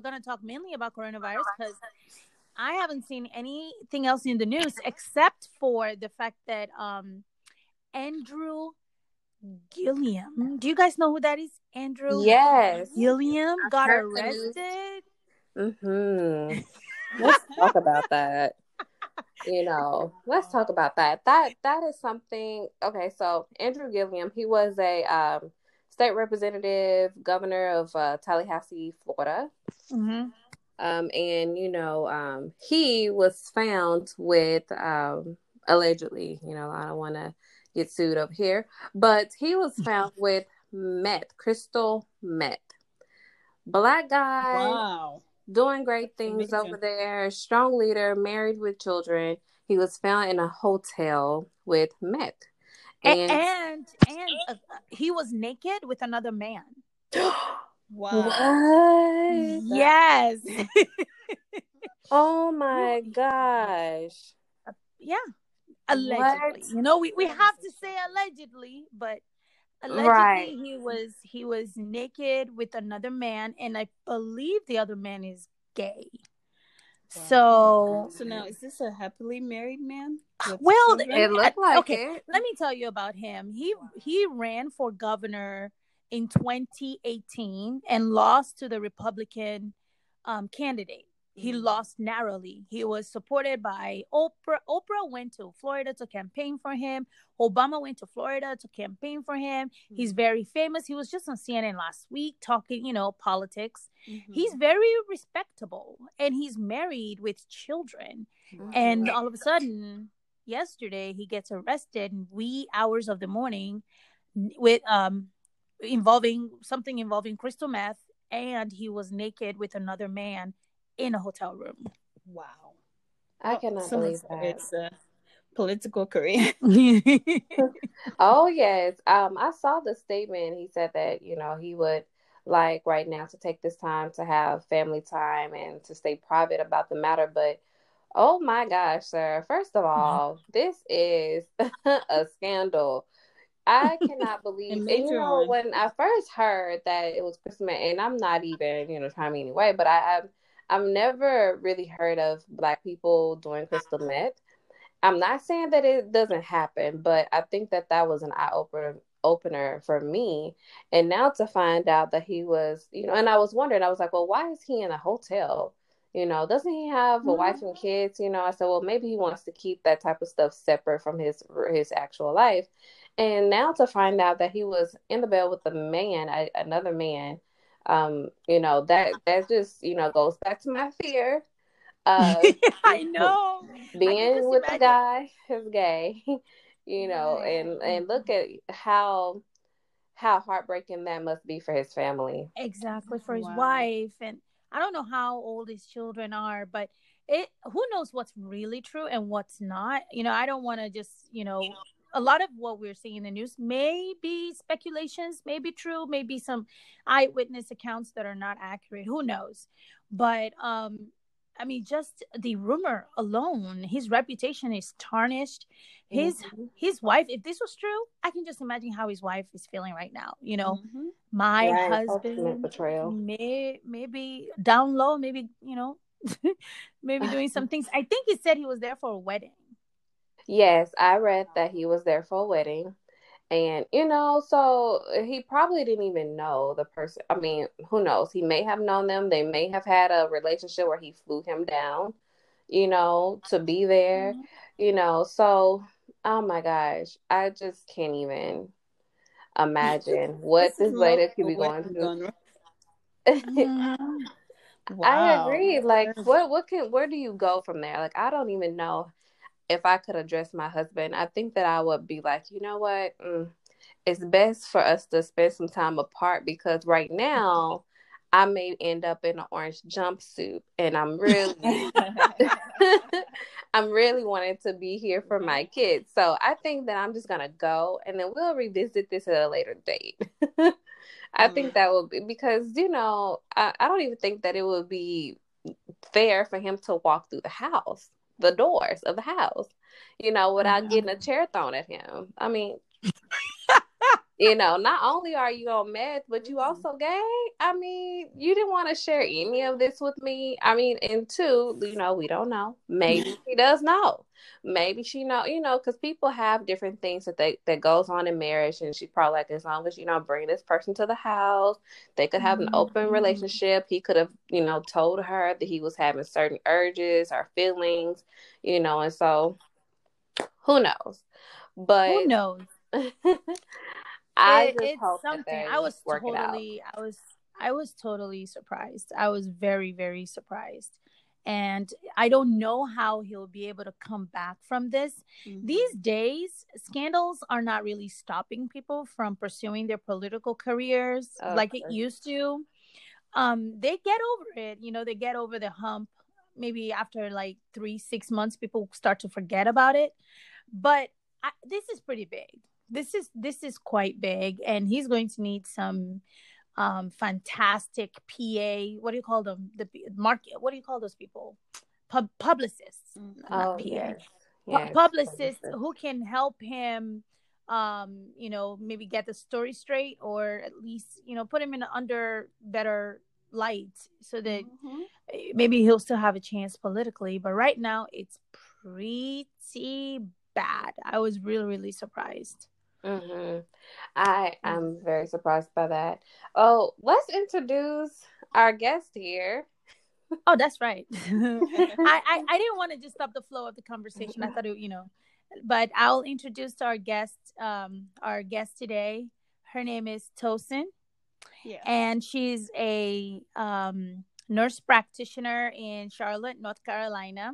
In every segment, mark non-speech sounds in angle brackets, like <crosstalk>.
we're going to talk mainly about coronavirus because I haven't seen anything else in the news except for the fact that um, Andrew Gillum. Do you guys know who that is? Andrew Yes. Gillum got heard the news. arrested. Mm-hmm. Let's talk about that. You know, let's talk about that. That that is something. Okay, so Andrew Gillum, he was a um, state representative, governor of uh, Tallahassee, Florida. hmm Um, and you know, um, he was found with um, allegedly. You know, I don't want to get sued up here, but he was <laughs> found with meth, crystal meth. Black guy Wow. doing great things Amazing. over there. Strong leader, married with children. He was found in a hotel with meth. And And, and, and uh, he was naked with another man. <gasps> Wow. what? Yes. <laughs> Oh my gosh. yeah. Allegedly. What? You know, we, we have to say allegedly, but allegedly Right. he was he was naked with another man and I believe the other man is gay. So So now, is this a happily married man? Well, children? It looked like okay, it. let me tell you about him. He he ran for governor in 2018 and lost to the Republican um, candidate. He lost narrowly. He was supported by Oprah. Oprah went to Florida to campaign for him. Obama went to Florida to campaign for him. He's very famous. He was just on CNN last week talking, you know, politics. Mhm. He's very respectable and he's married with children Mhm. and all of a sudden yesterday he gets arrested in wee hours of the morning with um involving something involving crystal meth and he was naked with another man in a hotel room wow. I cannot Someone believe that. It's a political career. <laughs> <laughs> Oh yes. Um, I saw the statement. He said that, you know, he would like right now to take this time to have family time and to stay private about the matter. But oh my gosh, sir. First of all, this is <laughs> a scandal. I cannot believe, and you know, when I first heard that it was Christmas, and I'm not even, you know, trying me anyway, but I, I've, I've never really heard of Black people doing crystal meth. I'm not saying that it doesn't happen, but I think that that was an eye opener opener for me. And now to find out that he was, you know, and I was wondering, I was like, well, why is he in a hotel? You know, doesn't he have a wife and mm-hmm. kids? You know, I said, well, maybe he wants to keep that type of stuff separate from his his actual life. And now to find out that he was in the bed with a man, a- another man, um, you know, that that just, you know, goes back to my fear. Uh, <laughs> i know being just with the imagine. guy who's gay, <laughs> you know, Right. and and look at how how heartbreaking that must be for his family. exactly for his Wow. wife and i don't know how old his children are but it who knows what's really true and what's not you know i don't want to just you know a lot of what we're seeing in the news may be speculations may be true maybe some eyewitness accounts that are not accurate who knows but um i mean just the rumor alone his reputation is tarnished his Mhm. his wife if this was true i can just imagine how his wife is feeling right now you know Mhm. my Right, ultimate husband betrayal. may maybe down low maybe you know <laughs> maybe doing some <laughs> things i think he said he was there for a wedding Yes, I read that he was there for a wedding. And, you know, so he probably didn't even know the person. I mean, who knows? He may have known them. They may have had a relationship where he flew him down, you know, to be there, you know. So, oh my gosh, I just can't even imagine <laughs> what this is lady could be going through. wrong. <laughs> Mhm. I agree. Like, what, what can, where do you go from there? Like, I don't even know if I could address my husband. I think that I would be like, you know what? Mm, it's best for us to spend some time apart because right now I may end up in an orange jumpsuit and I'm really, <laughs> I'm really wanting to be here for my kids. So I think that I'm just gonna go and then we'll revisit this at a later date. <laughs> I think that will be because you know I, I don't even think that it would be fair for him to walk through the house, the doors of the house, you know, without Mhm. getting a chair thrown at him. I mean, you know, not only are you on meth, but you also gay. I mean, you didn't want to share any of this with me. I mean, and two, you know, we don't know. Maybe she does know. Maybe she know, you know, because people have different things that they that goes on in marriage, and she's probably like, as long as you know, bring this person to the house, they could have an open Mhm. relationship. He could have, you know, told her that he was having certain urges or feelings, you know, and so who knows? But Who knows? <laughs> I it's something. I was work it out. totally, I was, I was totally surprised. I was very, very surprised, and I don't know how he'll be able to come back from this. Mhm. These days, scandals are not really stopping people from pursuing their political careers like it used to. Um, they get over it. You know, they get over the hump. Maybe after like three, six months, people start to forget about it. But I, this is pretty big. This is this is quite big, and he's going to need some um fantastic PA. What do you call them? The market. What do you call those people? Pub publicists Mhm. not Oh PA. yes, yes, publicists who can help him um you know maybe get the story straight or at least you know put him in under better light so that Mhm. eh, maybe he'll still have a chance politically but right now it's pretty bad i was really really surprised hmm I am very surprised by that. Oh, let's introduce our guest here. oh that's right <laughs> I, I <laughs> i didn't want to just stop the flow of the conversation i thought it you know but i'll introduce our guest um our guest today her name is tosin Yeah. and she's a um, nurse practitioner in Charlotte, North Carolina.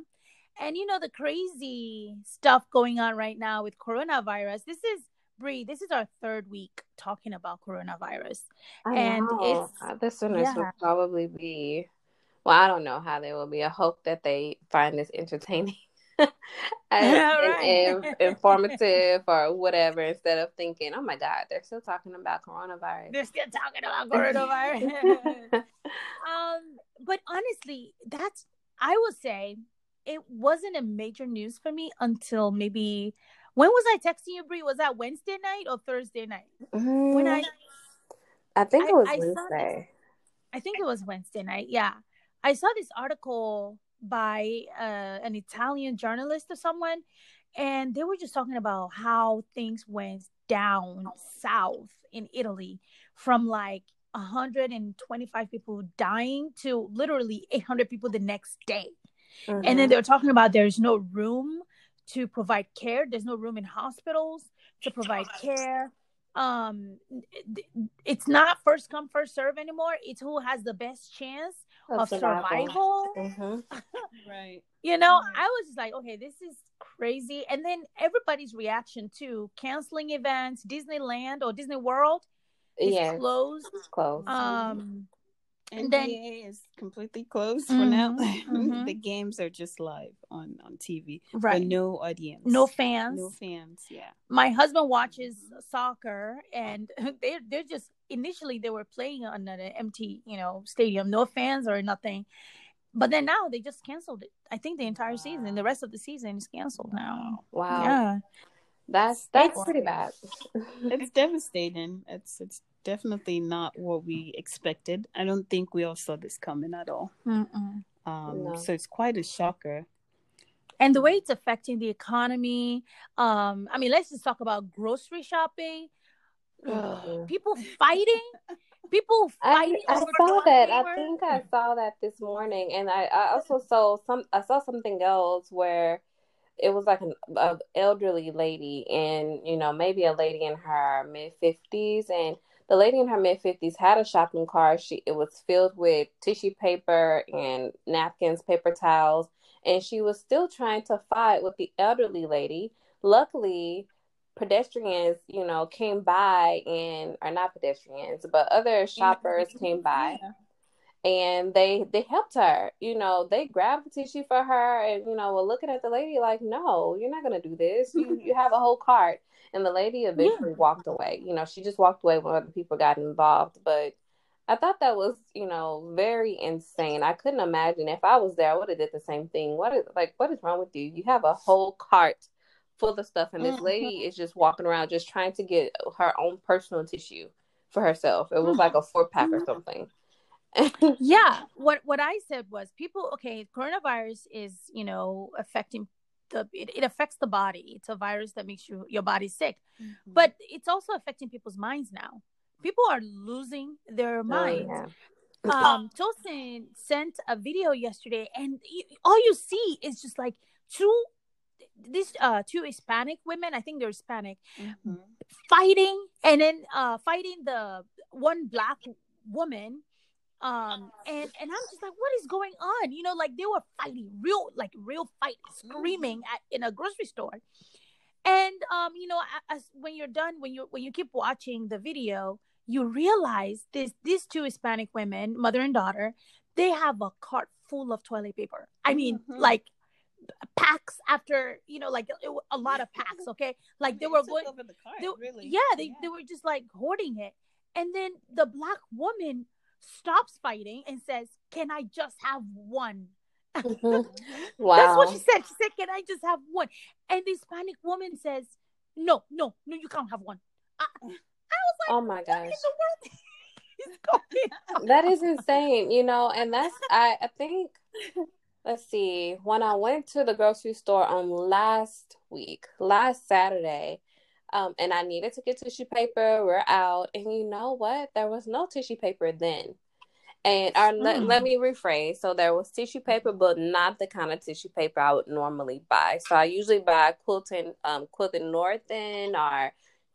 And you know the crazy stuff going on right now with coronavirus. This is Bree. This is our third week talking about coronavirus. I And know. it's- Uh, the listeners will probably be. Well, I don't know how they will be. I hope that they find this entertaining <laughs> <laughs> and, Right. and- and informative or whatever. Instead of thinking, "Oh my God, they're still talking about coronavirus." They're still talking about <laughs> coronavirus. um, but honestly, that's I will say it wasn't a major news for me until maybe when was I texting you, Bree? Was that Wednesday night or Thursday night? When I Mm, I think it was I saw this- Wednesday. I think it was Wednesday night. Yeah. I saw this article by uh, an Italian journalist or someone, and they were just talking about how things went down south in Italy from like 125 people dying to literally 800 people the next day. And then Mhm. they were talking about there's no room to provide care. There's no room in hospitals to provide care. Um, it- it's not first come first serve anymore. It's who has the best chance of survival. Mhm. <laughs> Right. You know, Mhm. I was just like, okay, this is crazy. And then everybody's reaction to canceling events, Disneyland or Disney World is Yes, closed. it's close. Um, NBA And then- is completely closed for now. Mhm, mhm. <laughs> the games are just live on on TV, right. but no audience, no fans. no fans. Yeah. my husband watches soccer and <laughs> they they're just initially they were playing on an empty you know stadium no fans or nothing but then now they just canceled it i think the entire season the rest of the season is canceled now wow, yeah that's that's It's- pretty bad. <laughs> It's devastating. It's it's definitely not what we expected. I don't think we all saw this coming at all. Um, No. so it's quite a shocker. and the way it's affecting the economy um i mean let's just talk about grocery shopping people fighting <laughs> people I, fighting I over saw toilet that. I think I saw that this morning, and I, I also saw some. I saw something else where it was like an a elderly lady, and you know maybe a lady in her mid fifties, and the lady in her mid fifties had a shopping cart. She it was filled with tissue paper and napkins, paper towels, and she was still trying to fight with the elderly lady. Luckily, pedestrians, you know, came by and are not pedestrians, but other shoppers came by Yeah. And they they helped her. You know, they grabbed the tissue for her and you know, were looking at the lady like, "No, you're not going to do this. You you have a whole cart." And the lady <laughs> eventually walked away. You know, she just walked away when other people got involved, but I thought that was, you know, very insane. I couldn't imagine if I was there, I would have did the same thing. What is like what is wrong with you? You have a whole cart full of stuff, and this mm-hmm. lady is just walking around just trying to get her own personal tissue for herself. It was mm-hmm. like a four pack or mm-hmm. something. <laughs> yeah, what what I said was people. Okay, coronavirus is you know affecting the it, it affects the body. It's a virus that makes you your body sick, mm-hmm. but it's also affecting people's minds now. People are losing their minds. Oh, yeah. um, Tosin sent a video yesterday, and all you see is just like two these uh two Hispanic women, I think they're Hispanic, mm-hmm. fighting and then uh fighting the one black woman. Um and and I'm just like, what is going on? You know, like they were fighting real like real fight, screaming at in a grocery store. And um, you know, as when you're done, when you when you keep watching the video, you realize this these two Hispanic women, mother and daughter, they have a cart full of toilet paper. I mean, mm-hmm. like packs after you know like it, a lot of packs <laughs> okay like they were going over the cart, they, really yeah they, yeah they were just like hoarding it and then the black woman stops fighting and says can i just have one? Mm-hmm. wow. <laughs> that's what she said. She said can i just have one? And the hispanic woman says no no no you can't have one. I, I was like oh my gosh. <laughs> that is insane you know and that's i i think let's see, when I went to the grocery store on last week, last Saturday, um, and I needed to get tissue paper, we're out, and you know what? There was no tissue paper then. And our, mm. let, let me rephrase. So there was tissue paper, but not the kind of tissue paper I would normally buy. So I usually buy Quilting, um, Quilting Northern or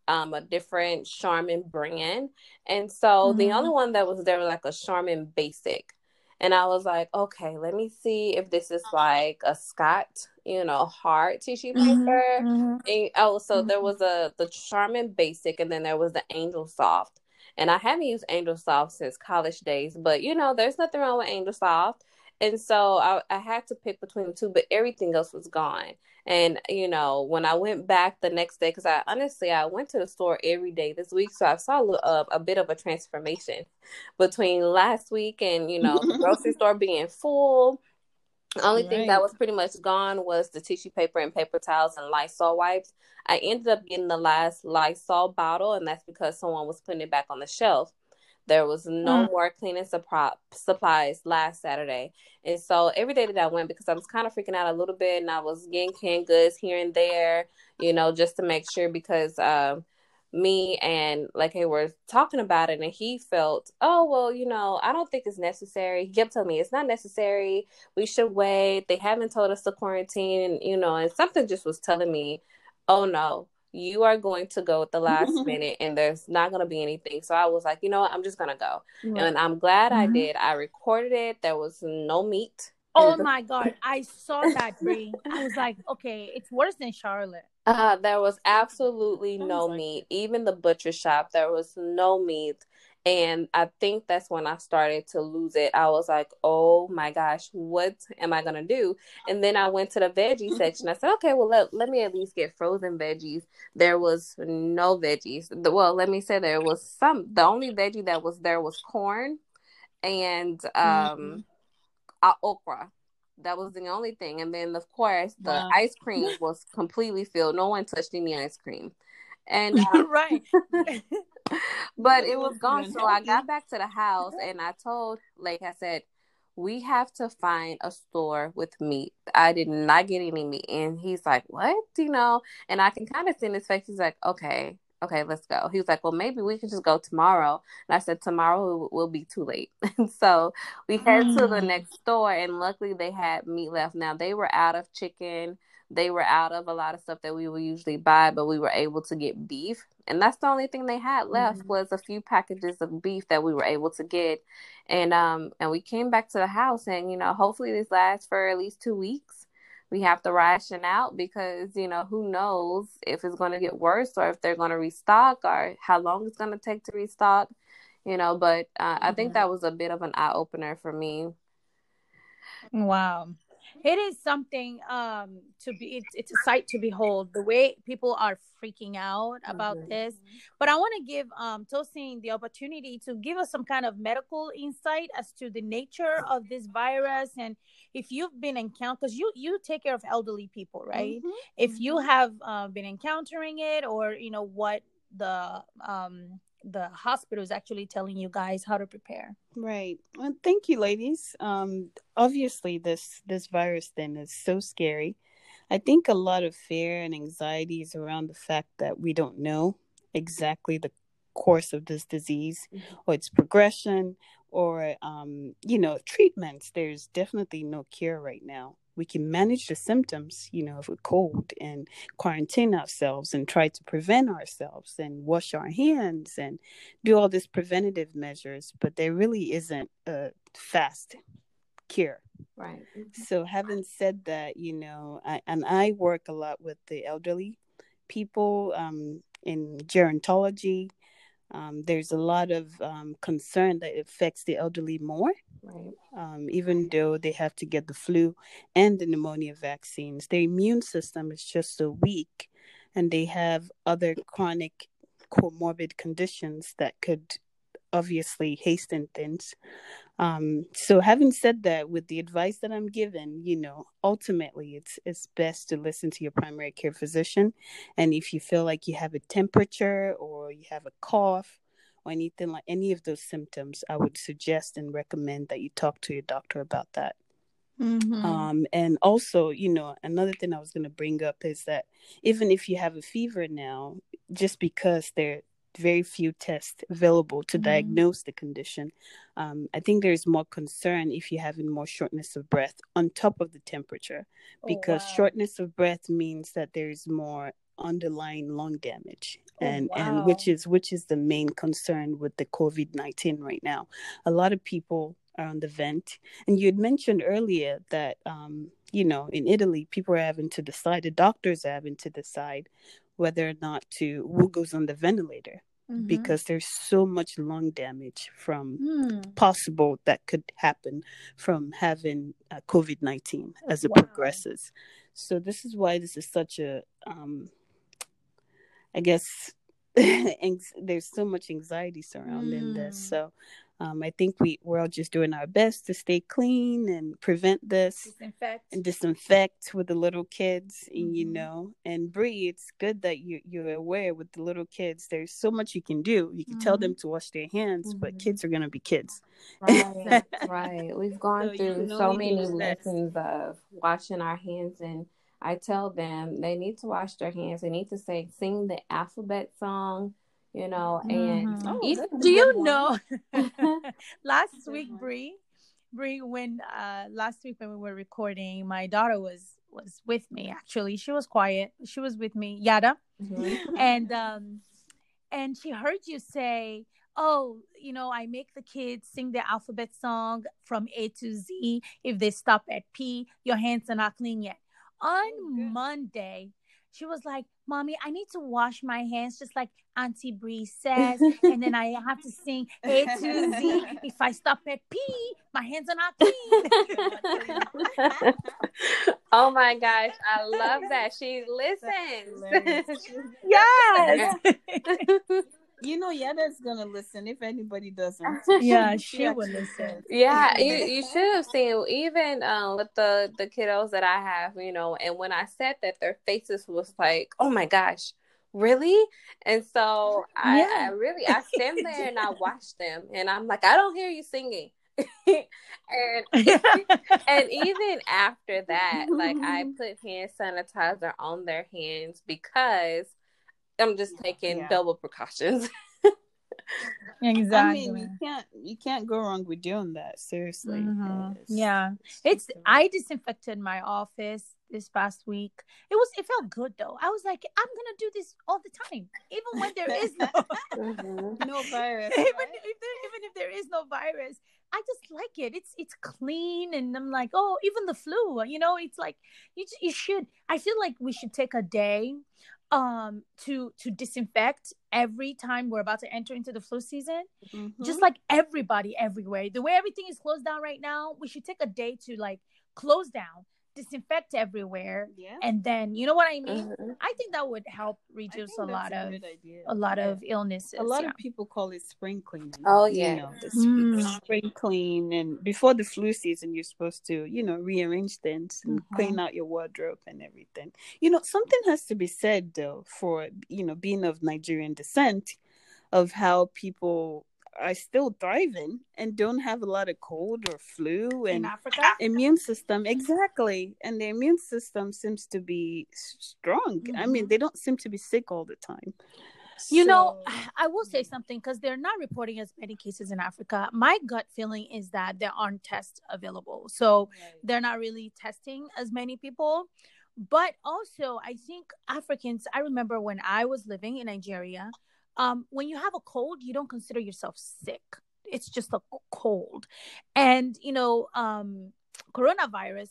um, a different Charmin brand. And so mm-hmm. the only one that was there was like a Charmin Basic and I was like, okay, let me see if this is like a Scott, you know, hard tissue mm-hmm, paper. Mm-hmm, And oh, so mm-hmm. there was a the Charmin Basic, and then there was the Angel Soft. And I haven't used Angel Soft since college days, but you know, there's nothing wrong with Angel Soft. And so I, I had to pick between the two, but everything else was gone. And you know, when I went back the next day, because I honestly I went to the store every day this week, so I saw a, a, uh, a bit of a transformation between last week and you know the <laughs> grocery store being full. The only right. thing that was pretty much gone was the tissue paper and paper towels and Lysol wipes. I ended up getting the last Lysol bottle, and that's because someone was putting it back on the shelf. There was no mm. more cleaning supply, supplies last Saturday. And so every day that I went, because I was kind of freaking out a little bit and I was getting canned goods here and there, you know, just to make sure because um, me and like he were talking about it and he felt, oh, well, you know, I don't think it's necessary. He kept telling me it's not necessary. We should wait. They haven't told us to quarantine, you know, and something just was telling me, oh no, you are going to go at the last <laughs> minute and there's not going to be anything. So I was like, you know what? I'm just going to go. Right. And I'm glad mm-hmm. I did. I recorded it. There was no meat. Oh my God. <laughs> I saw that, Bree. I was like, okay, it's worse than Charlotte. Uh, there was absolutely no meat. Even the butcher shop, there was no meat. And I think that's when I started to lose it. I was like, oh my gosh, what am I going to do? And then I went to the veggie <laughs> section. I said, okay, well, let, let me at least get frozen veggies. There was no veggies. Well, let me say there was some. The only veggie that was there was corn and um, mm-hmm. okra. That was the only thing. And then, of course, the wow. ice cream was completely filled. No one touched any ice cream. And uh, <laughs> right. <laughs> but it was gone. So I got back to the house and I told, like I said, we have to find a store with meat. I did not get any meat. And he's like, What? You know? And I can kind of see in his face, he's like, Okay, okay, let's go. He was like, Well, maybe we can just go tomorrow. And I said, Tomorrow will be too late. And <laughs> so we head mm. to the mm. next store and luckily they had meat left. Now they were out of chicken they were out of a lot of stuff that we would usually buy, but we were able to get beef. And that's the only thing they had left mm-hmm. was a few packages of beef that we were able to get. And um and we came back to the house and you know, hopefully this lasts for at least 2 weeks. We have to ration out because, you know, who knows if it's going to get worse or if they're going to restock or how long it's going to take to restock, you know, but uh, mm-hmm. I think mm-hmm. that was a bit of an eye opener for me. Wow. It is something um to be it's, it's a sight to behold the way people are freaking out about mm-hmm. this but i want to give um tosin the opportunity to give us some kind of medical insight as to the nature of this virus and if you've been encountered because you you take care of elderly people right mm-hmm. if you mm-hmm. have uh, been encountering it or you know what the um the hospital is actually telling you guys how to prepare. Right. Well, thank you, ladies. Um, obviously, this this virus thing is so scary. I think a lot of fear and anxiety is around the fact that we don't know exactly the course of this disease mm-hmm. or its progression or um, you know treatments. There's definitely no cure right now we can manage the symptoms, you know, of a cold and quarantine ourselves and try to prevent ourselves and wash our hands and do all these preventative measures, but there really isn't a fast cure. Right. Mm-hmm. So, having said that, you know, I, and I work a lot with the elderly people um, in gerontology. Um, there's a lot of um, concern that it affects the elderly more Right. Um, even though they have to get the flu and the pneumonia vaccines, their immune system is just so weak, and they have other chronic comorbid conditions that could obviously hasten things. Um, so having said that, with the advice that I'm given, you know, ultimately it's it's best to listen to your primary care physician. And if you feel like you have a temperature or you have a cough or anything like any of those symptoms, I would suggest and recommend that you talk to your doctor about that. Mm-hmm. Um, and also, you know, another thing I was going to bring up is that even if you have a fever now, just because there very few tests available to mm-hmm. diagnose the condition, um, I think there's more concern if you're having more shortness of breath on top of the temperature, oh, because oh, wow. shortness of breath means that there's more underlying lung damage oh, and oh, wow. and which is which is the main concern with the covid-19 right now a lot of people are on the vent and you had mentioned earlier that um, you know in italy people are having to decide the doctors are having to decide whether or not to who goes on the ventilator mm-hmm. because there's so much lung damage from mm. possible that could happen from having uh, covid-19 as it wow. progresses so this is why this is such a um, I guess <laughs> there's so much anxiety surrounding mm. this. So um, I think we we're all just doing our best to stay clean and prevent this disinfect. and disinfect with the little kids. Mm-hmm. And you mm-hmm. know, and Bree, it's good that you you're aware with the little kids. There's so much you can do. You can mm-hmm. tell them to wash their hands, mm-hmm. but kids are gonna be kids. Right, <laughs> right. We've gone so through so many lessons of washing our hands and I tell them they need to wash their hands. They need to say sing the alphabet song, you know. And mm-hmm. oh, do you know? <laughs> <laughs> last week, Bree, Bree, when uh last week when we were recording, my daughter was was with me. Actually, she was quiet. She was with me, Yada, mm-hmm. and um, and she heard you say oh, you know, I make the kids sing the alphabet song from A to Z. If they stop at P, your hands are not clean yet on oh, Monday, she was like, Mommy, I need to wash my hands just like Auntie Bree says. and then I have to sing A to Z. <laughs> If I stop at P, my hands are not clean. <laughs> oh my gosh. I love that. She listens. <laughs> yes you know Yada's gonna listen if anybody doesn't. <laughs> yeah, <laughs> she, she will listen. Yeah, you <laughs> you should have seen even um, with the the kiddos that I have, you know, and when I said that, their faces was like, "Oh my gosh." Really? And so I, yeah. I really I stand there and I watch them and I'm like, I don't hear you singing. and and even after that, like I put hand sanitizer on their hands because I'm just taking yeah. double precautions. <laughs> exactly. I mean, you can't you can't go wrong with doing that. Seriously. Mm-hmm. Yeah. It's I disinfected my office this past week. It was it felt good though. I was like, I'm gonna do this all the time, even when there is no <laughs> <laughs> mm-hmm. no virus. even right? if there, even if there is no virus, I just like it. It's it's clean, and I'm like, oh, even the flu. You know, it's like you you should. I feel like we should take a day um to to disinfect every time we're about to enter into the flu season. Mhm. just like everybody everywhere. The way everything is closed down right now we should take a day to like close down disinfect everywhere yeah. and then you know what i mean Mhm. i think that would help I reduce think a that's lot of a lot Yeah. of illnesses a lot yeah. of people call it spring cleaning. Oh, you yeah. know, the Mm. spring clean, and before the flu season, you're supposed to, you know, rearrange things and Mhm. clean out your wardrobe and everything. You know, something has to be said though for you know being of Nigerian descent, of how people are still thriving and don't have a lot of cold or flu in and africa immune system exactly and the immune system seems to be strong i mean Mhm. they don't seem to be sick all the time You know, <sighs> I will say something because they're not reporting as many cases in Africa. My gut feeling is that there aren't tests available. So they're not really testing as many people. But also, I think Africans, I remember when I was living in Nigeria, um, when you have a cold, you don't consider yourself sick. It's just a cold. And, you know, um, coronavirus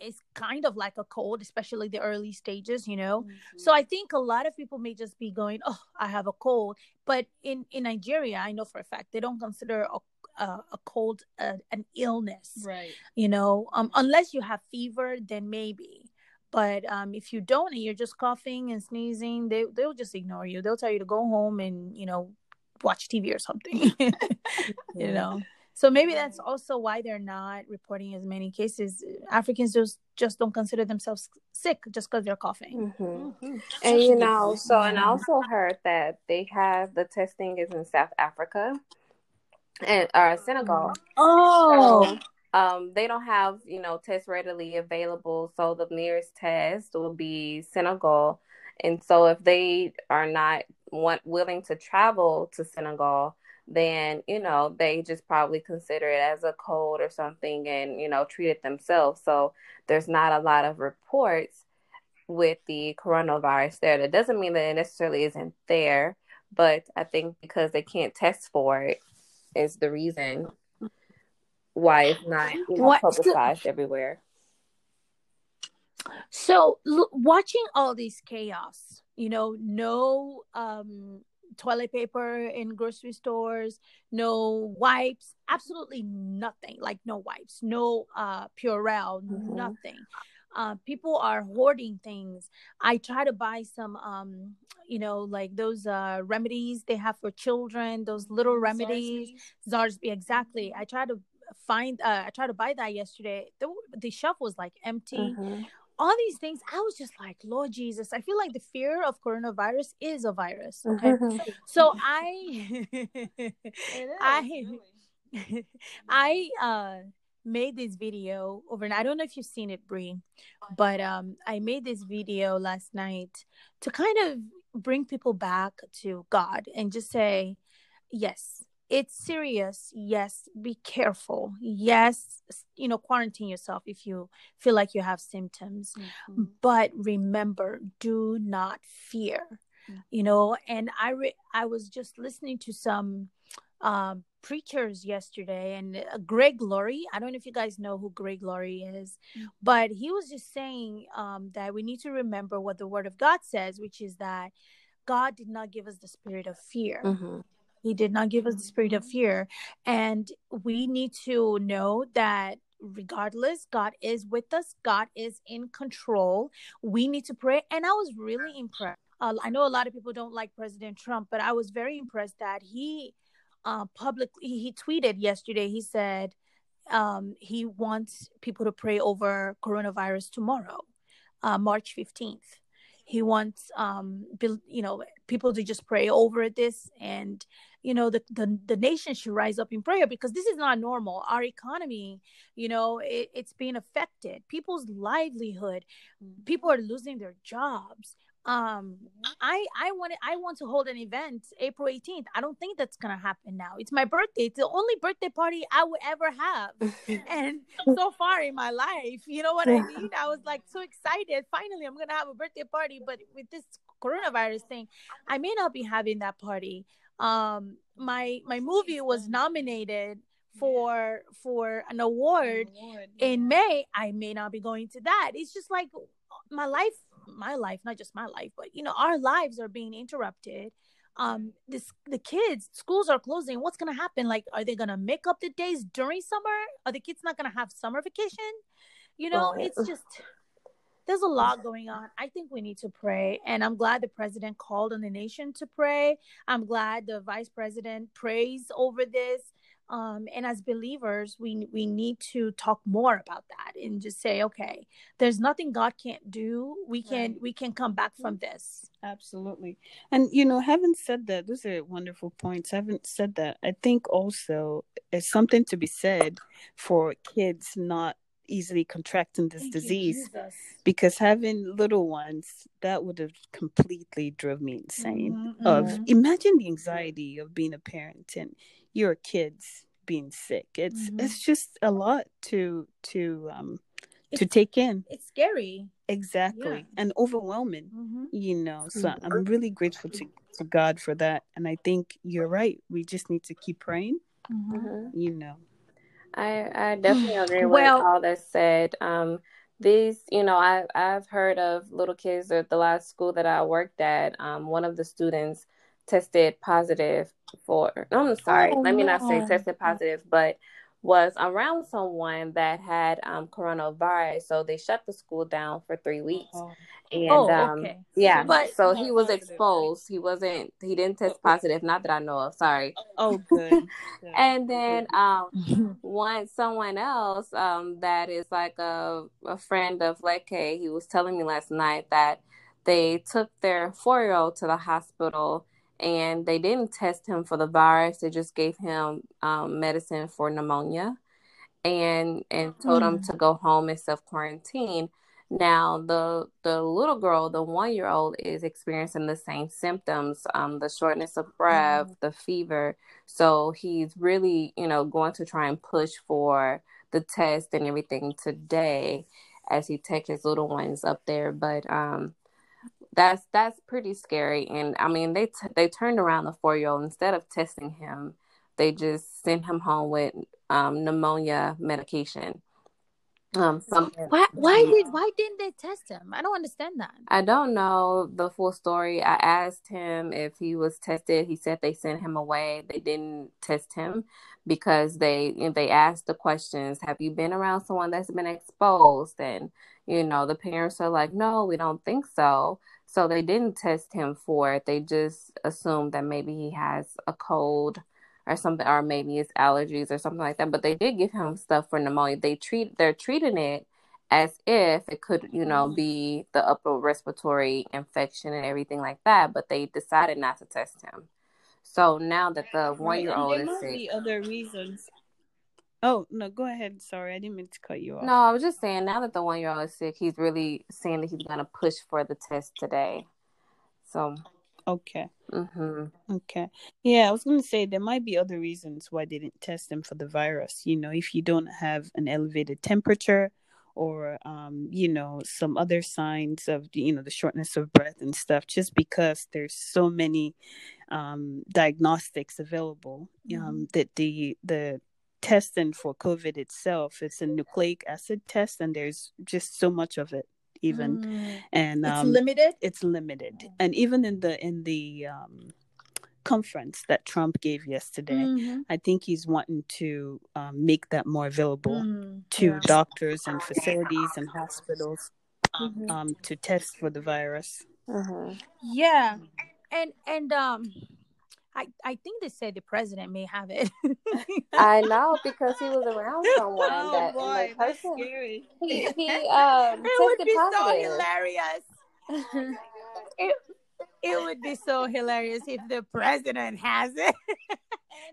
is kind of like a cold, especially the early stages, you know. So I think a lot of people may just be going, "Oh, I have a cold," but in in Nigeria, I know for a fact they don't consider a a, a cold an illness. right You know, um, unless you have fever, then maybe. But um, if you don't and you're just coughing and sneezing, they they'll just ignore you. They'll tell you to go home and you know watch TV or something. <laughs> you know. So maybe that's also why they're not reporting as many cases. Africans just just don't consider themselves sick just because they're coughing. Mhm. Mhm. And you Such a good know, so and I also heard that they have the testing is in South Africa and or Senegal. Oh, So, um, they don't have you know tests readily available, so the nearest test will be Senegal. And so, if they are not want willing to travel to Senegal, then you know they just probably consider it as a cold or something, and you know treat it themselves. So there's not a lot of reports with the coronavirus there. That doesn't mean that it necessarily isn't there, but I think because they can't test for it is the reason why it's <gasps> not you know, What- publicized everywhere. so look, watching all this chaos, you know, no um toilet paper in grocery stores, no wipes, absolutely nothing. Like no wipes, no uh Purell, Mhm. nothing. Uh, people are hoarding things. I try to buy some, um, you know, like those uh, remedies they have for children, those little remedies. Zarbee's, exactly. I try to find, uh, I tried to buy that yesterday. The, the shelf was like empty. Mhm. All these things, I was just like, Lord Jesus, I feel like the fear of coronavirus is a virus. Okay. Mhm. so <laughs> I, <laughs> I, <laughs> I uh made this video overnight. I don't know if you've seen it, Bree, but um I made this video last night to kind of bring people back to God and just say, yes, it's serious. Yes, be careful. Yes, you know, quarantine yourself if you feel like you have symptoms. Mhm. But remember, do not fear. Mm. You know, and I re- I was just listening to some um preachers yesterday and uh, Greg Laurie. I don't know if you guys know who Greg Laurie is, Mhm. but he was just saying um that we need to remember what the word of God says, which is that God did not give us the spirit of fear. He did not give us the spirit of fear. And we need to know that regardless, God is with us, God is in control. We need to pray. And I was really impressed. Uh, I know a lot of people don't like President Trump, but I was very impressed that he uh, publicly, he tweeted yesterday, he said um, he wants people to pray over coronavirus tomorrow, uh, March 15th he wants um you know people to just pray over this and you know the, the the nation should rise up in prayer because this is not normal. Our economy you know it, it's being affected. People's livelihood people are losing their jobs um i i want i want to hold an event april 18th i don't think that's gonna happen now. It's my birthday. It's the only birthday party i would ever have. <laughs> And so far in my life you know what i mean? I was like so excited. Finally i'm gonna have a birthday party but with this coronavirus thing i may not be having that party. Um my my movie was nominated for for an award in may. I may not be going to that. It's just like my life my life, not just my life, but you know, our lives are being interrupted. Um, this the kids, schools are closing. What's gonna happen? Like, are they gonna make up the days during summer? Are the kids not gonna have summer vacation? You know, Right. it's just there's a lot going on. I think we need to pray. And I'm glad the president called on the nation to pray. I'm glad the vice president prays over this. Um, and as believers, we we need to talk more about that and just say, okay, there's nothing God can't do. We can Right. we can come back from this. Absolutely. And you know, having said that, those are wonderful points. Having said that, I think also it's something to be said for kids not easily contracting this Thank disease because having little ones that would have completely drove me insane Mhm, of mhm. imagine the anxiety of being a parent and your kids being sick it's Mhm. it's just a lot to to um to take in It's scary. exactly Yeah. and overwhelming hmm you know so i'm really grateful to, to god for that and i think you're right we just need to keep praying Mhm. you know I I definitely <sighs> agree Well- with all that said. Um, these, you know, I I've heard of little kids at the last school that I worked at. Um, one of the students tested positive for. I'm sorry. Oh, Let me not say tested positive, but was around someone that had um coronavirus. So they shut the school down for three weeks. And Oh, um, okay. yeah, But- so he was Positive, right? exposed. He wasn't. He didn't test positive. Not that I know of. Sorry. oh good, Good. <laughs> And then um <laughs> one someone else um that is like a a friend of Leke, he was telling me last night that they took their four year old to the hospital and they didn't test him for the virus. They just gave him um, medicine for pneumonia and and told him Mm. to go home and self quarantine. Now the the little girl, the one year old, is experiencing the same symptoms, um, the shortness of breath, the fever. So he's really, you know, going to try and push for the test and everything today as he takes his little ones up there. But um that's that's pretty scary. And I mean they t- they turned around the four year old instead of testing him, they just sent him home with um pneumonia medication. Um some Why why did why didn't they test him? I don't understand that. I don't know the full story. I asked him if he was tested. He said they sent him away. They didn't test him because they they asked the questions. Have you been around someone that's been exposed? And you know the parents are like, no, we don't think so. So they didn't test him for it. They just assumed that maybe he has a cold or something, or maybe it's allergies or something like that. But they did give him stuff for pneumonia. They treat they're treating it as if it could, you know, mm-hmm. be the upper respiratory infection and everything like that, but they decided not to test him. So now that the one year old is sick. other reasons. Oh no, go ahead. Sorry, I didn't mean to cut you off. No, I was just saying now that the one year old is sick, he's really saying that he's gonna push for the test today. So Okay. hmm Okay. Yeah, I was going to say there might be other reasons why they didn't test them for the virus. You know, if you don't have an elevated temperature or, um, you know, some other signs of, you know, the shortness of breath and stuff, just because there's so many um, diagnostics available, um, that the, the, testing for covid itself it's a nucleic acid test and there's just so much of it even Mm. and It's um, limited. it's limited and even in the in the um conference that trump gave yesterday Mhm. i think he's wanting to um, make that more available Mm, to yeah. doctors and facilities and hospitals Mhm. um, to test for the virus hmm Yeah, and and um, I I think they said the president may have it. I <laughs> know because he was around <laughs> someone that and the person scary he <laughs> he um it would tested be so positive. hilarious. It, it would be so hilarious if the president has it. and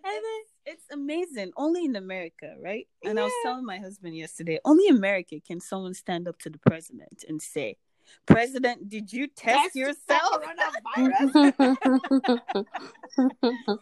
then it's amazing only in america right and i was telling my husband yesterday only america can someone stand up to the president and say president did you test Test yourself coronavirus. <laughs> <laughs>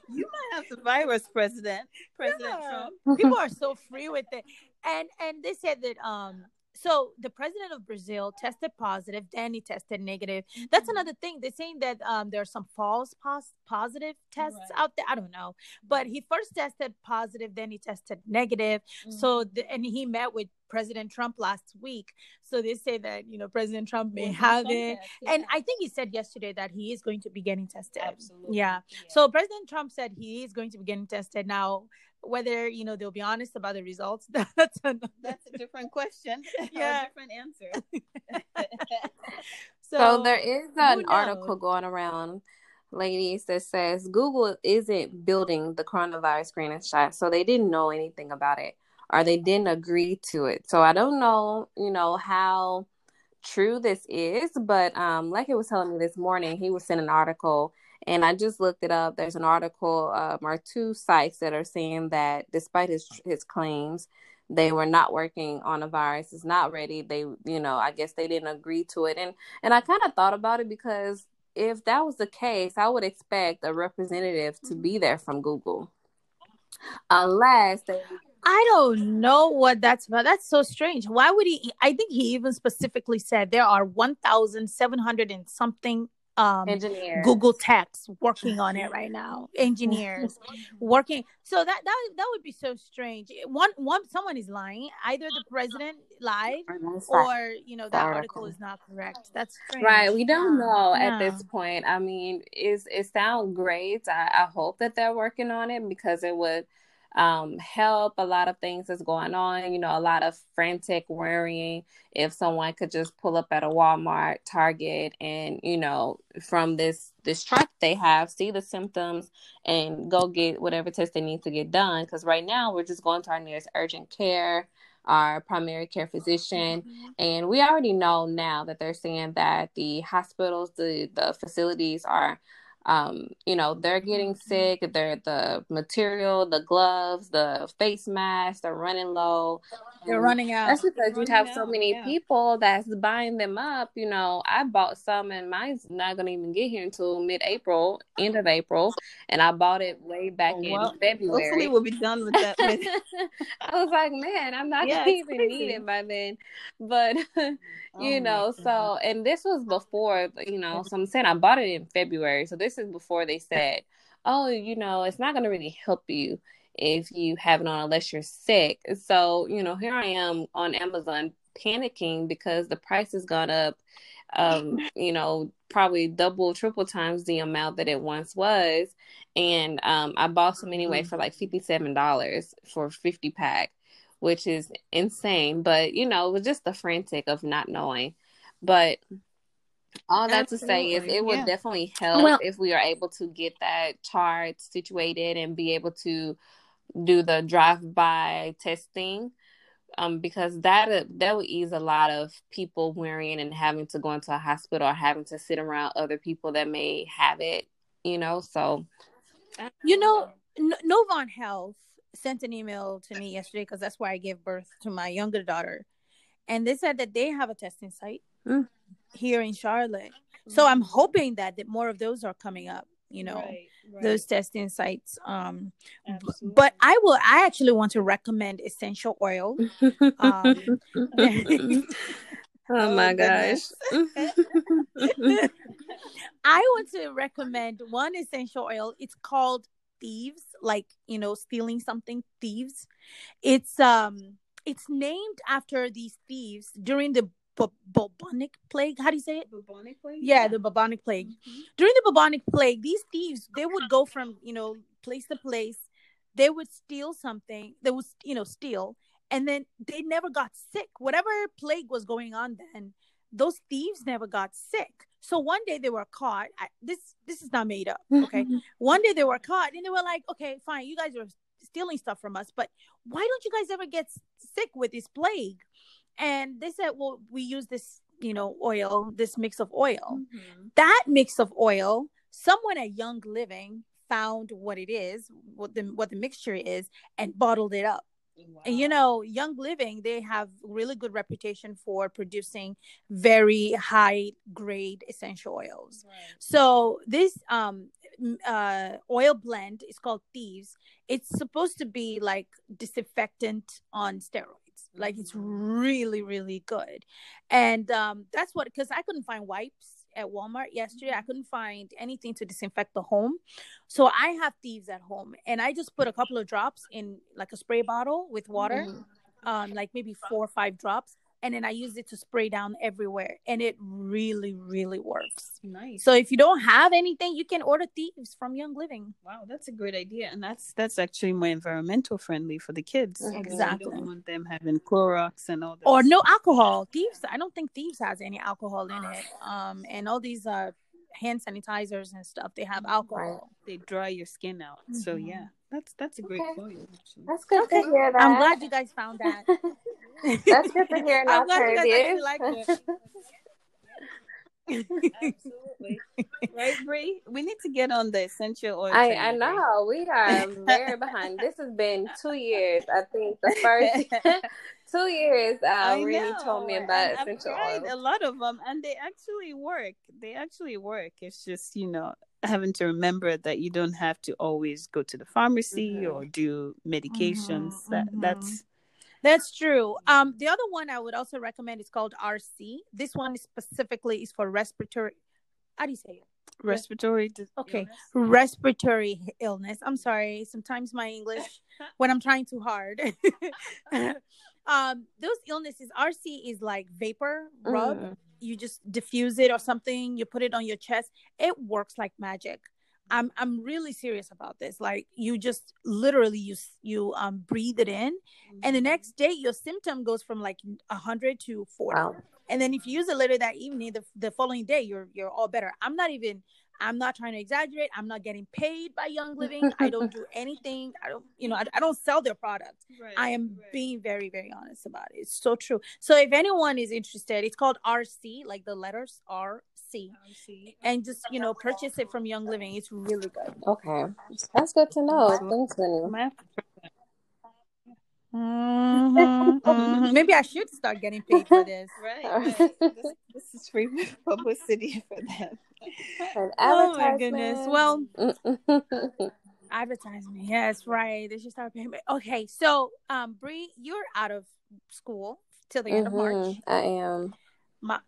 you might have the virus president president Yeah. trump people are so free with it and and they said that um so the president of brazil tested positive then he tested negative that's Mm-hmm. another thing they're saying that um there are some false pos- positive tests Right. out there i don't know but he first tested positive then he tested negative Mm-hmm. so the, and he met with President Trump last week. So they say that you know President Trump may have it, and I think he said yesterday that he is going to be getting tested. Absolutely. Yeah. Yeah. So President Trump said he is going to be getting tested now. Whether you know they'll be honest about the results, <laughs> that's another. That's a different question. <laughs> Yeah. a different answer. <laughs> So, there is an article going around, ladies, that says Google isn't building the coronavirus screening shot, so they didn't know anything about it or they didn't agree to it. So I don't know, you know, how true this is, but um, like it was telling me this morning, he was sent an article. And I just looked it up. There's an article um, or two sites that are saying that despite his his claims, they were not working on a virus. It's not ready. They, you know, I guess they didn't agree to it. And and I kind of thought about it because if that was the case, I would expect a representative to be there from Google, unless they. I don't know what that's about. That's so strange. Why would he? I think he even specifically said there are 1,700 and something um, Engineers. Google techs working on it <laughs> right now. Engineers <laughs> working. So that that that would be so strange. One one someone is lying. Either the president lied, Or you know that article. article is not correct. That's strange. Right, we don't know Yeah. at this point. I mean, it's it sounds great. I, I hope that they're working on it because it would um help a lot of things that's going on. You know, a lot of frantic worrying. If someone could just pull up at a Walmart, Target, and you know, from this this truck they have, see the symptoms, and go get whatever test they need to get done. Because right now we're just going to our nearest urgent care, our primary care physician. And we already know now that they're saying that the hospitals, the the facilities are, um, you know, they're getting sick. They're the material, the gloves, the face masks, they're running low. They're And running out. That's because you have so many yeah. people that's buying them up. You know, I bought some, and mine's not gonna even get here until mid-April, end of April, and I bought it way back Well, in February. Hopefully, we'll be done with that. <laughs> I was like, man, I'm not Yeah, gonna even crazy. need it by then. But <laughs> Oh you my know, so and this was before, you know, so I'm saying I bought it in February. So this is before they said, Oh, you know, it's not gonna really help you if you have it on unless you're sick. So, you know, here I am on Amazon panicking because the price has gone up um, you know, probably double, triple times the amount that it once was. And um, I bought some anyway for like $57 for 50 pack, which is insane. But, you know, it was just the frantic of not knowing. But all that to say is it would yeah. definitely help Well- if we are able to get that chart situated and be able to do the drive-by testing um, because that that would ease a lot of people worrying and having to go into a hospital or having to sit around other people that may have it, you know. So You know, N- Novant Health sent an email to me yesterday because that's where I gave birth to my younger daughter, and they said that they have a testing site Mm. Here in Charlotte. So I'm hoping that, that more of those are coming up. You know, Right, right. those testing sites. Um, Absolutely. but I will. I actually want to recommend essential oil. <laughs> Um, <laughs> oh my gosh. <laughs> I want to recommend one essential oil. It's called Thieves, like you know, stealing something. Thieves. It's um, it's named after these thieves during the bu- bubonic plague. How do you say it? Bubonic plague? Yeah, the bubonic plague. Mhm. During the bubonic plague, these thieves they would go from you know place to place. They would steal something. They would you know steal, and then they never got sick. Whatever plague was going on then, those thieves never got sick. So one day they were caught. I, this this is not made up. Okay, one day they were caught, and they were like, "Okay, fine, you guys are stealing stuff from us, but why don't you guys ever get sick with this plague?" And they said, "Well, we use this, you know, oil, this mix of oil. Mhm. That mix of oil, someone at Young Living found what it is, what the what the mixture is, and bottled it up. And you know, Young Living, they have really good reputation for producing very high grade essential oils. Right. So this um uh oil blend is called Thieves. It's supposed to be like disinfectant on steroids. Like it's really really good. And um that's what cuz I couldn't find wipes at Walmart yesterday. I couldn't find anything to disinfect the home. So I have Thieves at home and I just put a couple of drops in like a spray bottle with water Mhm. um, like maybe four or five drops, and then I use it to spray down everywhere, and it really, really works. Nice. So if you don't have anything, you can order Thieves from Young Living. Wow, that's a great idea, and that's that's actually more environmental friendly for the kids. Exactly. You don't want them having Clorox and all that. Or no alcohol. Thieves. I don't think Thieves has any alcohol in it. Um, and all these uh hand sanitizers and stuff, they have alcohol. they dry your skin out. So Mhm. yeah, that's that's a great Okay. point. Actually. That's good Okay. to hear that. I'm glad you guys found that. <laughs> That's good to hear. an <laughs> I'm glad you guys actually alternative. liked it. Absolutely. right, Bree? We need to get on the essential oil. I, train, I Bree. know we are <laughs> very behind. This has been two years. I think the first <laughs> two years uh, I really know, told me about and I've essential tried oils. a lot of them, and they actually work. They actually work. It's just you know having to remember that you don't have to always go to the pharmacy Mhm. or do medications. Mhm, that mhm. that's That's true. Um, the other one I would also recommend is called RC. This one is specifically is for respiratory. How do you say it? respiratory. dis- Okay. illness. Respiratory illness. I'm sorry. Sometimes my English <laughs> when I'm trying too hard. <laughs> um, those illnesses. RC is like vapor rub. Mm. You just diffuse it or something. You put it on your chest. It works like magic. I'm I'm really serious about this. Like you just literally you you um breathe it in, and the next day your symptom goes from like hundred to forty. Wow. And then if you use it later that evening, the, the following day you're you're all better. I'm not even I'm not trying to exaggerate. I'm not getting paid by Young Living. I don't do <laughs> anything. I don't you know I, I don't sell their product. Right, I am right. being very very honest about it. It's so true. So if anyone is interested, it's called RC, like the letters RC, I see. and just you know purchase it from Young Living. It's really good. Okay, that's good to know. Thanks, Lenny. I'm after- Mhm, mhm. <laughs> Maybe I should start getting paid for this. <laughs> Right, right. This, <laughs> this is free publicity for them. An Oh my goodness. Well, advertisement. advertisement. Yes, right. They should start paying. me. Okay, so um, Bree, you're out of school till the end of March. Mhm, I am. My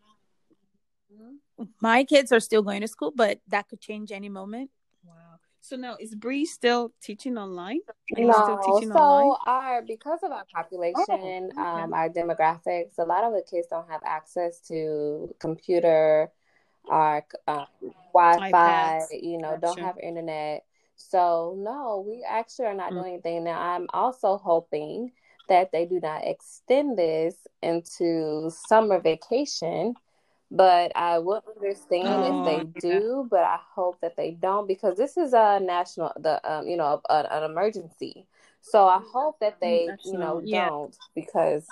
my kids are still going to school, but that could change any moment. Wow. So now is Bree still teaching online? Are you still No, teaching so online? our because of our population, Oh, okay. um, our demographics, a lot of the kids don't have access to computer, our um, Wi-Fi. iPads. You know, don't have internet. So no, we actually are not Mm. doing anything now. I'm also hoping that they do not extend this into summer vacation. But I would understand Oh, if they yeah. do, but I hope that they don't because this is a national, the um, you know, a, an emergency. So I hope that they, you know, yeah. don't because,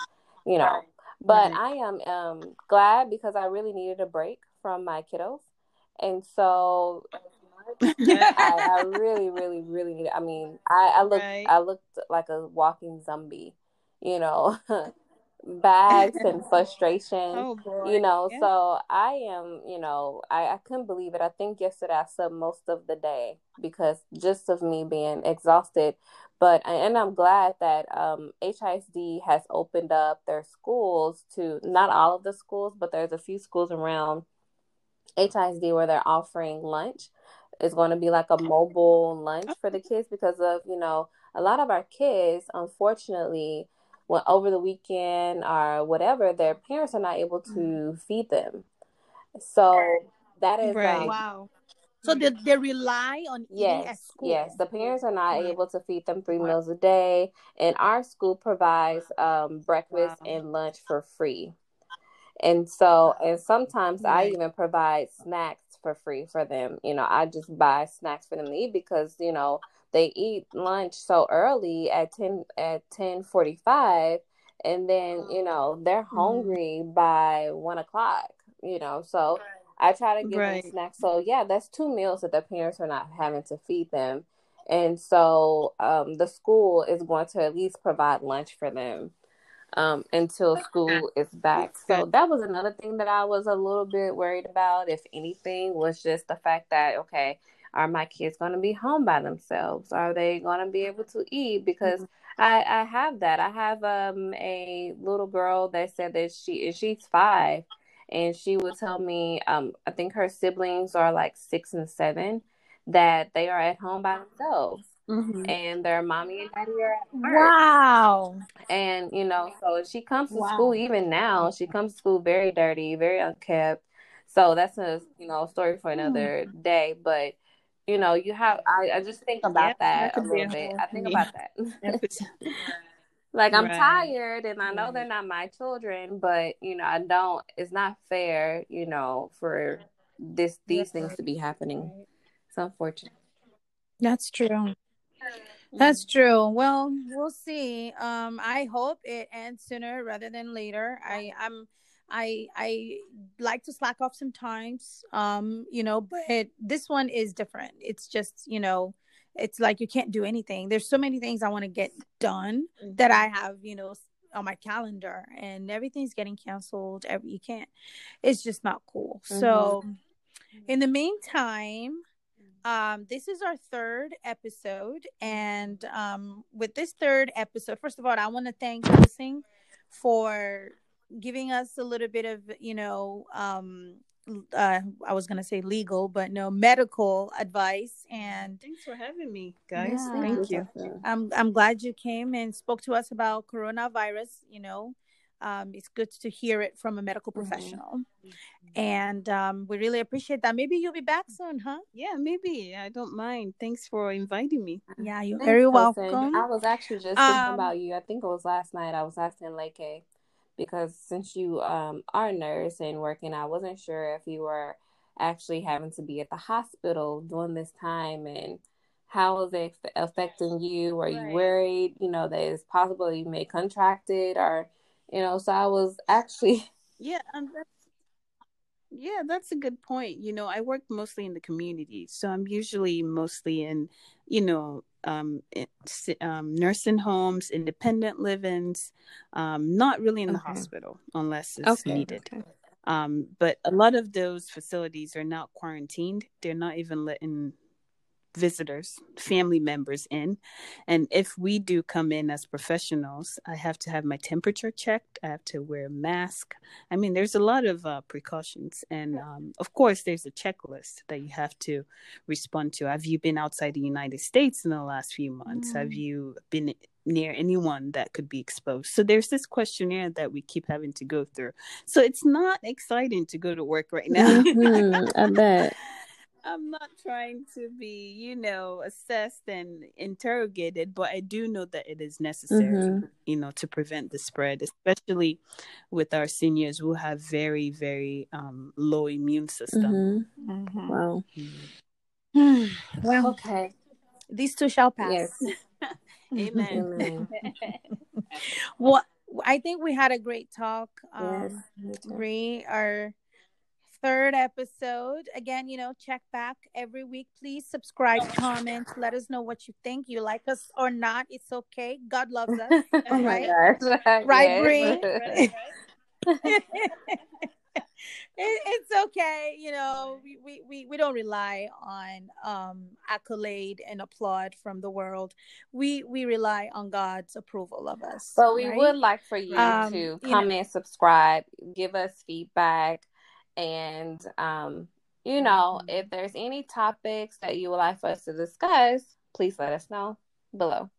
you know. But Right. I am um glad because I really needed a break from my kiddos, and so <laughs> I, I really, really, really need. I mean, I, I looked, Right. I looked like a walking zombie, you know, <laughs> bags and <laughs> frustration oh you know Yeah. so i am you know I, I couldn't believe it. I think yesterday i slept most of the day because just of me being exhausted but and i'm glad that um HISD has opened up their schools to not all of the schools but there's a few schools around HISD where they're offering lunch. It's going to be like a mobile lunch for the kids because of you know a lot of our kids unfortunately when over the weekend or whatever, their parents are not able to feed them. So that is Right. um, Wow. So they, they rely on eating at yes, school. yes. The parents are not Right. able to feed them three Wow. meals a day, and our school provides um, breakfast Wow. and lunch for free. And so, and sometimes I even provide snacks for free for them. You know, I just buy snacks for them to eat because you know they eat lunch so early at ten at ten forty five, and then you know they're Mm-hmm. hungry by one o'clock. You know, so I try to give Right. them snacks. So yeah, that's two meals that the parents are not having to feed them, and so um, the school is going to at least provide lunch for them um, until school is back. So that was another thing that I was a little bit worried about. If anything, was just the fact that okay, are my kids going to be home by themselves? Are they going to be able to eat? Because I I have that. I have um a little girl that said that she she's five, and she would tell me um I think her siblings are like six and seven that they are at home by themselves. mm-hmm. and their mommy and daddy are at work. Wow. And you know, so she comes to wow. school even now. She comes to school very dirty, very unkept. So that's a you know story for another mm. day. But you know, you have I, I just think about yep, that, that a little bit. I think about that. <laughs> like I'm right. tired and I know they're not my children, but you know, I don't it's not fair, you know, for this these things to be happening. It's unfortunate. That's true. That's true. Well, we'll see. Um, I hope it ends sooner rather than later. I, I'm I I like to slack off sometimes. Um, you know, but this one is different. It's just, you know, it's like you can't do anything. There's so many things I want to get done mm-hmm. that I have, you know, on my calendar and everything's getting canceled. Every you can't. It's just not cool. Mm-hmm. So in the meantime, um, this is our third episode, and um, with this third episode, first of all, I want to thank Helsing for giving us a little bit of, you know, um, uh, I was gonna say legal, but no medical advice. And thanks for having me, guys. Yeah. Thank you. I'm I'm glad you came and spoke to us about coronavirus. You know, um, it's good to hear it from a medical mm-hmm. professional. Mm-hmm. And um, we really appreciate that. Maybe you'll be back soon, huh? Yeah, maybe. I don't mind. Thanks for inviting me. Yeah, you're Thanks, very welcome. I was actually just thinking um, about you. I think it was last night. I was asking Leke because since you um, are a nurse and working, I wasn't sure if you were actually having to be at the hospital during this time and how is it affecting you? Are right. you worried, you know, that it's possible you may contract it or you know so i was <laughs> actually yeah um, that's, yeah that's a good point you know i work mostly in the community so i'm usually mostly in you know um, um, nursing homes independent livings um, not really in the okay. hospital unless it's okay. needed okay. Um, but a lot of those facilities are not quarantined they're not even letting visitors, family members in. And if we do come in as professionals, I have to have my temperature checked. I have to wear a mask. I mean, there's a lot of uh, precautions. And um, of course, there's a checklist that you have to respond to. Have you been outside the United States in the last few months? Mm. Have you been near anyone that could be exposed. So there's this questionnaire that we keep having to go through. So it's not exciting to go to work right now. mm-hmm, I bet. <laughs> I'm not trying to be, you know, assessed and interrogated, but I do know that it is necessary, mm-hmm. you know, to prevent the spread, especially with our seniors who have very, very um, low immune system. Mm-hmm. Mm-hmm. Wow. well, <sighs> okay. These too shall pass. Yes. <laughs> Amen. <laughs> Amen. <laughs> well, I think we had a great talk. Um, yes. We are third episode. Again, you know, check back every week. Please subscribe, comment, let us know what you think. You like us or not, it's okay. God loves us. <laughs> oh right? Right, Bree? it, it's okay you know we, we, we, we don't rely on um accolade and applaud from the world we we rely on god's approval of us but we right? would like for you um, to comment you know, subscribe give us feedback and, um, you know, mm-hmm. if there's any topics that you would like for us to discuss, please let us know below.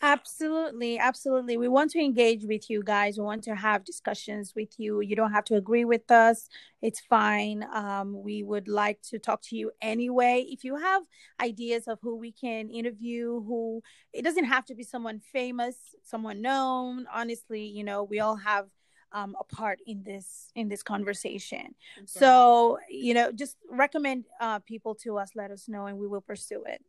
Absolutely, absolutely. We want to engage with you guys. We want to have discussions with you. You don't have to agree with us. It's fine. Um, we would like to talk to you anyway. If you have ideas of who we can interview, who it doesn't have to be someone famous, someone known. Honestly, you know, we all have um, a part in this in this conversation. Okay. So you know, just recommend uh, people to us. Let us know, and we will pursue it.